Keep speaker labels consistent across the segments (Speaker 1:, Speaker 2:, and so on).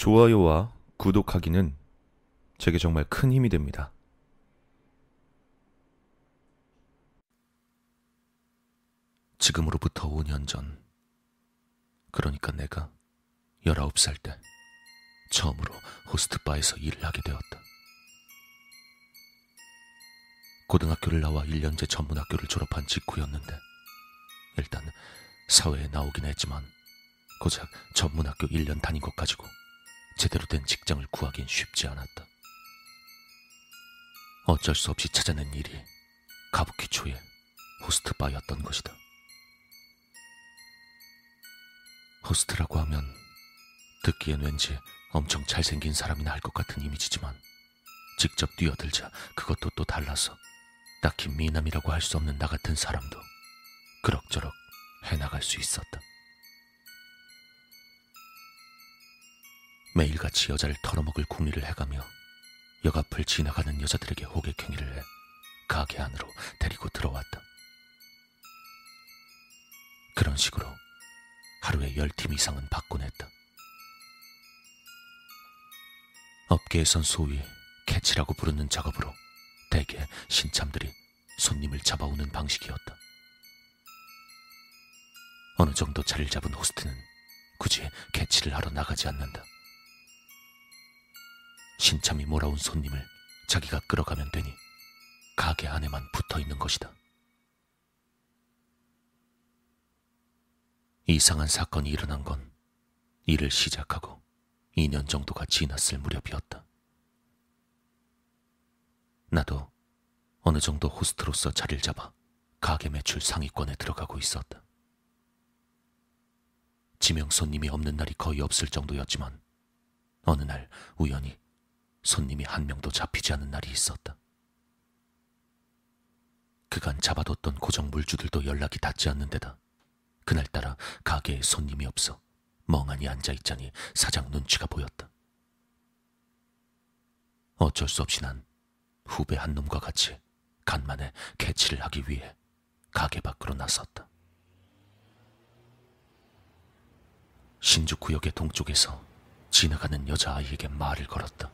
Speaker 1: 좋아요와 구독하기는 제게 정말 큰 힘이 됩니다. 지금으로부터 5년 전, 그러니까 내가 19살 때 처음으로 호스트바에서 일을 하게 되었다. 고등학교를 나와 1년제 전문학교를 졸업한 직후였는데 일단 사회에 나오긴 했지만 고작 전문학교 1년 다닌 것 가지고 제대로 된 직장을 구하긴 쉽지 않았다. 어쩔 수 없이 찾아낸 일이 가부키초의 호스트 바였던 것이다. 호스트라고 하면 듣기엔 왠지 엄청 잘생긴 사람이나 할 것 같은 이미지지만 직접 뛰어들자 그것도 또 달라서 딱히 미남이라고 할 수 없는 나 같은 사람도 그럭저럭 해나갈 수 있었다. 매일같이 여자를 털어먹을 궁리를 해가며 역 앞을 지나가는 여자들에게 호객행위를 해 가게 안으로 데리고 들어왔다. 그런 식으로 하루에 열 팀 이상은 받곤 했다. 업계에선 소위 캐치라고 부르는 작업으로 대개 신참들이 손님을 잡아오는 방식이었다. 어느 정도 자리를 잡은 호스트는 굳이 캐치를 하러 나가지 않는다. 신참이 몰아온 손님을 자기가 끌어가면 되니 가게 안에만 붙어 있는 것이다. 이상한 사건이 일어난 건 일을 시작하고 2년 정도가 지났을 무렵이었다. 나도 어느 정도 호스트로서 자리를 잡아 가게 매출 상위권에 들어가고 있었다. 지명 손님이 없는 날이 거의 없을 정도였지만 어느 날 우연히 손님이 한 명도 잡히지 않은 날이 있었다. 그간 잡아뒀던 고정 물주들도 연락이 닿지 않는 데다 그날따라 가게에 손님이 없어 멍하니 앉아있자니 사장 눈치가 보였다. 어쩔 수 없이 난 후배 한 놈과 같이 간만에 캐치를 하기 위해 가게 밖으로 나섰다. 신주구역의 동쪽에서 지나가는 여자아이에게 말을 걸었다.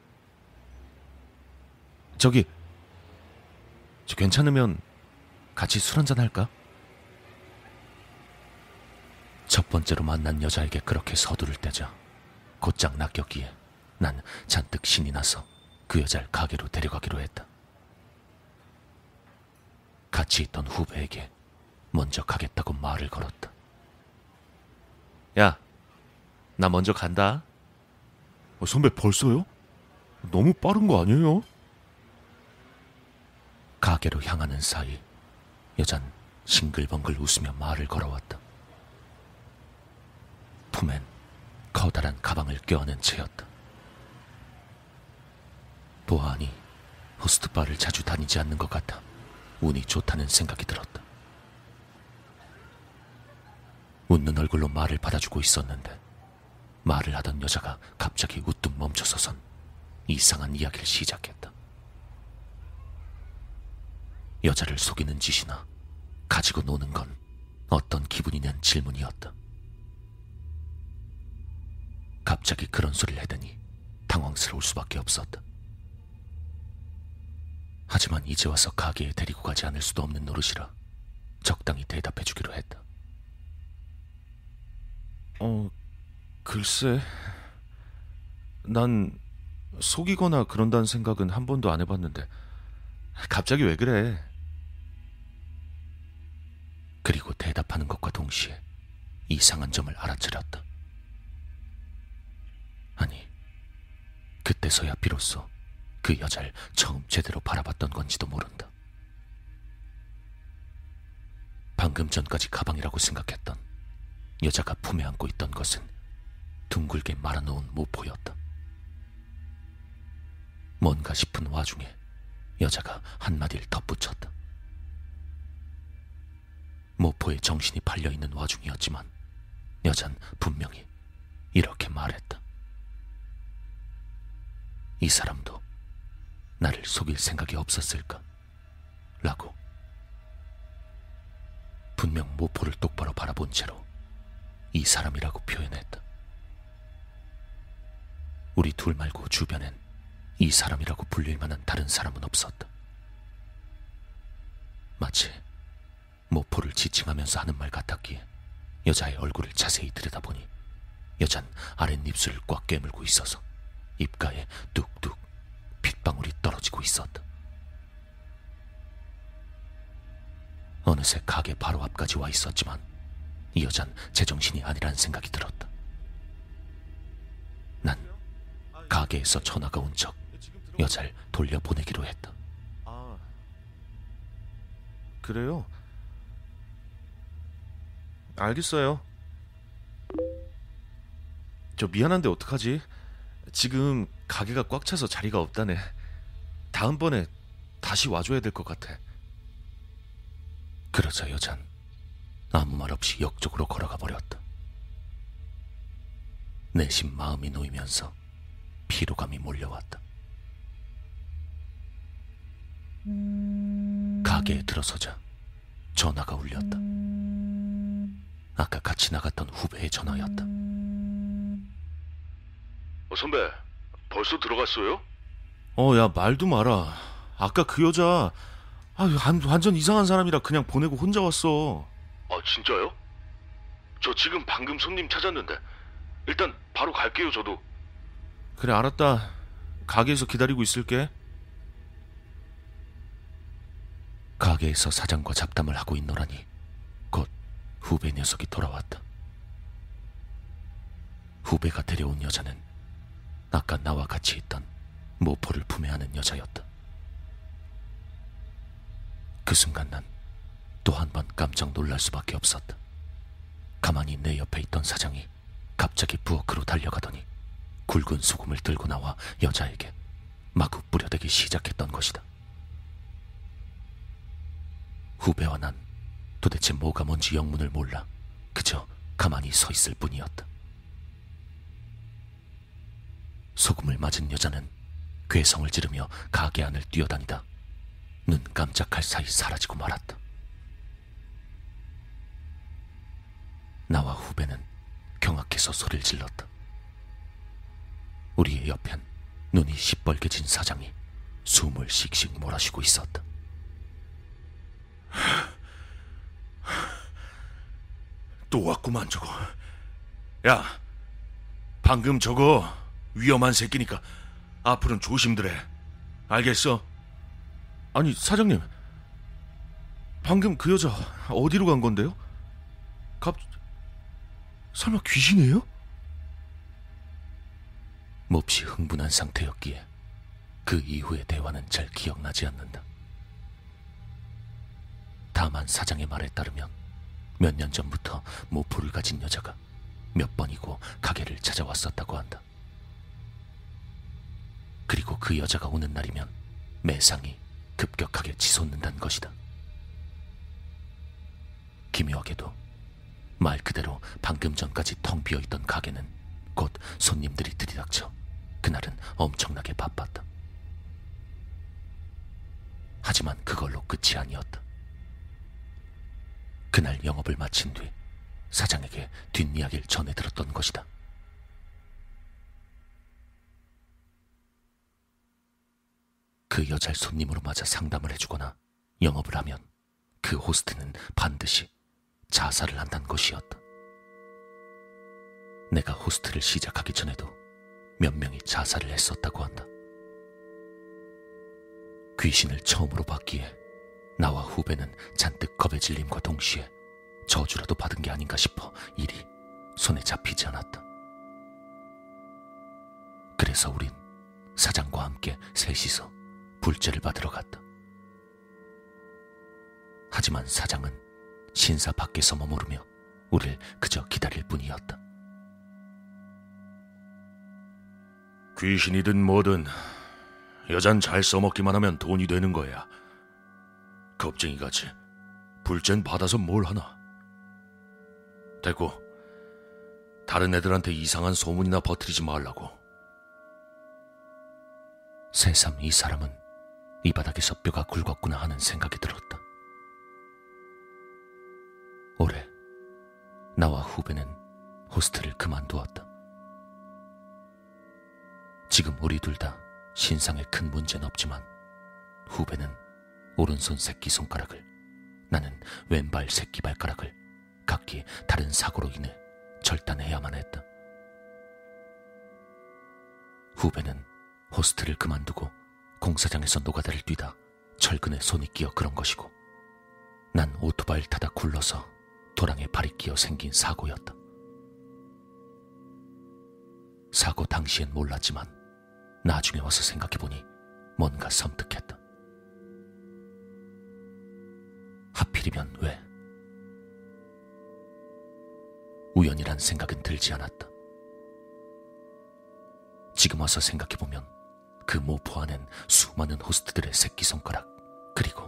Speaker 1: 저기, 저 괜찮으면 같이 술 한잔 할까? 첫 번째로 만난 여자에게 그렇게 서두를 때자 곧장 낚였기에 난 잔뜩 신이 나서 그 여자를 가게로 데려가기로 했다. 같이 있던 후배에게 먼저 가겠다고 말을 걸었다. 야, 나 먼저 간다.
Speaker 2: 어, 선배 벌써요? 너무 빠른 거 아니에요?
Speaker 1: 가게로 향하는 사이 여잔 싱글벙글 웃으며 말을 걸어왔다. 품엔 커다란 가방을 껴안은 채였다. 보아하니 호스트바를 자주 다니지 않는 것 같아 운이 좋다는 생각이 들었다. 웃는 얼굴로 말을 받아주고 있었는데 말을 하던 여자가 갑자기 우뚝 멈춰서선 이상한 이야기를 시작했다. 여자를 속이는 짓이나 가지고 노는 건 어떤 기분이냐는 질문이었다. 갑자기 그런 소리를 해대니 당황스러울 수밖에 없었다. 하지만 이제 와서 가게에 데리고 가지 않을 수도 없는 노릇이라 적당히 대답해 주기로 했다.
Speaker 2: 어, 글쎄. 난 속이거나 그런다는 생각은 한 번도 안 해봤는데 갑자기 왜 그래?
Speaker 1: 그리고 대답하는 것과 동시에 이상한 점을 알아차렸다. 아니, 그때서야 비로소 그 여자를 처음 제대로 바라봤던 건지도 모른다. 방금 전까지 가방이라고 생각했던 여자가 품에 안고 있던 것은 둥글게 말아놓은 모포였다. 뭔가 싶은 와중에 여자가 한마디를 덧붙였다. 모포에 정신이 팔려 있는 와중이었지만 여잔 분명히 이렇게 말했다. 이 사람도 나를 속일 생각이 없었을까? 라고. 분명 모포를 똑바로 바라본 채로 이 사람이라고 표현했다. 우리 둘 말고 주변엔 이 사람이라고 불릴 만한 다른 사람은 없었다. 마치 모포를 지칭하면서 하는 말 같았기에 여자의 얼굴을 자세히 들여다보니 여잔 아랫입술을 꽉 깨물고 있어서 입가에 뚝뚝 핏방울이 떨어지고 있었다. 어느새 가게 바로 앞까지 와 있었지만 이 여잔 제정신이 아니란 생각이 들었다. 난 가게에서 전화가 온 척 여자를 돌려보내기로 했다.
Speaker 2: 아, 그래요? 알겠어요. 저 미안한데 어떡하지? 지금 가게가 꽉 차서 자리가 없다네. 다음번에 다시 와줘야 될 것 같아.
Speaker 1: 그러자 여잔 아무 말 없이 역 쪽으로 걸어가 버렸다. 내심 마음이 놓이면서 피로감이 몰려왔다. 가게에 들어서자 전화가 울렸다. 아까 같이 나갔던 후배의 전화였다.
Speaker 3: 어, 선배, 벌써 들어갔어요?
Speaker 2: 어, 야, 말도 마라. 아까 그 여자, 아, 한- 완전 이상한 사람이라 그냥 보내고 혼자 왔어.
Speaker 3: 아, 진짜요? 저 지금 방금 손님 찾았는데 일단 바로 갈게요, 저도.
Speaker 2: 그래, 알았다. 가게에서 기다리고 있을게.
Speaker 1: 가게에서 사장과 잡담을 하고 있노라니 곧 후배 녀석이 돌아왔다. 후배가 데려온 여자는 아까 나와 같이 있던 모포를 품에 안은 여자였다. 그 순간 난 또 한 번 깜짝 놀랄 수밖에 없었다. 가만히 내 옆에 있던 사장이 갑자기 부엌으로 달려가더니 굵은 소금을 들고 나와 여자에게 마구 뿌려대기 시작했던 것이다. 후배와 난 도대체 뭐가 뭔지 영문을 몰라 그저 가만히 서 있을 뿐이었다. 소금을 맞은 여자는 괴성을 지르며 가게 안을 뛰어다니다 눈 깜짝할 사이 사라지고 말았다. 나와 후배는 경악해서 소리를 질렀다. 우리의 옆엔 눈이 시뻘개진 사장이 숨을 씩씩 몰아쉬고 있었다.
Speaker 2: 또 왔구만, 저거. 야, 방금 저거 위험한 새끼니까 앞으로는 조심들 해. 알겠어? 아니, 사장님. 방금 그 여자 어디로 간 건데요? 갑, 설마 귀신이에요?
Speaker 1: 몹시 흥분한 상태였기에 그 이후의 대화는 잘 기억나지 않는다. 다만 사장의 말에 따르면 몇 년 전부터 모포를 가진 여자가 몇 번이고 가게를 찾아왔었다고 한다. 그리고 그 여자가 오는 날이면 매상이 급격하게 치솟는다는 것이다. 기묘하게도 말 그대로 방금 전까지 텅 비어 있던 가게는 곧 손님들이 들이닥쳐 그날은 엄청나게 바빴다. 하지만 그걸로 끝이 아니었다. 그날 영업을 마친 뒤 사장에게 뒷이야기를 전해 들었던 것이다. 그 여자를 손님으로 맞아 상담을 해주거나 영업을 하면 그 호스트는 반드시 자살을 한다는 것이었다. 내가 호스트를 시작하기 전에도 몇 명이 자살을 했었다고 한다. 귀신을 처음으로 봤기에 나와 후배는 잔뜩 겁에 질림과 동시에 저주라도 받은 게 아닌가 싶어 일이 손에 잡히지 않았다. 그래서 우린 사장과 함께 셋이서 불제를 받으러 갔다. 하지만 사장은 신사 밖에서 머무르며 우릴 그저 기다릴 뿐이었다.
Speaker 3: 귀신이든 뭐든 여잔 잘 써먹기만 하면 돈이 되는 거야. 겁쟁이 같이 불젠 받아서 뭘 하나. 됐고 다른 애들한테 이상한 소문이나 퍼뜨리지 말라고.
Speaker 1: 새삼 이 사람은 이 바닥에서 뼈가 굵었구나 하는 생각이 들었다. 올해 나와 후배는 호스트를 그만두었다. 지금 우리 둘 다 신상에 큰 문제는 없지만 후배는 오른손 새끼 손가락을 나는 왼발 새끼 발가락을 각기 다른 사고로 인해 절단해야만 했다. 후배는 호스트를 그만두고 공사장에서 노가다를 뛰다 철근에 손이 끼어 그런 것이고 난 오토바이를 타다 굴러서 도랑에 발이 끼어 생긴 사고였다. 사고 당시엔 몰랐지만 나중에 와서 생각해보니 뭔가 섬뜩했다. 하필이면 왜? 우연이란 생각은 들지 않았다. 지금 와서 생각해보면 그 모포 안엔 수많은 호스트들의 새끼 손가락, 그리고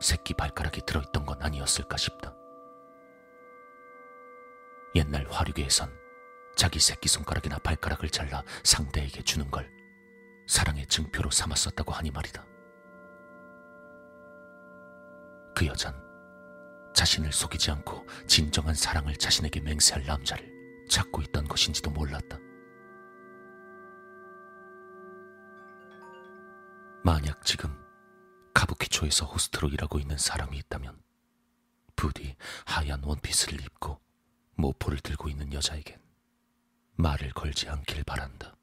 Speaker 1: 새끼 발가락이 들어있던 건 아니었을까 싶다. 옛날 화류계에선 자기 새끼 손가락이나 발가락을 잘라 상대에게 주는 걸 사랑의 증표로 삼았었다고 하니 말이다. 그 여잔 자신을 속이지 않고 진정한 사랑을 자신에게 맹세할 남자를 찾고 있던 것인지도 몰랐다. 만약 지금 카부키초에서 호스트로 일하고 있는 사람이 있다면 부디 하얀 원피스를 입고 모포를 들고 있는 여자에겐 말을 걸지 않길 바란다.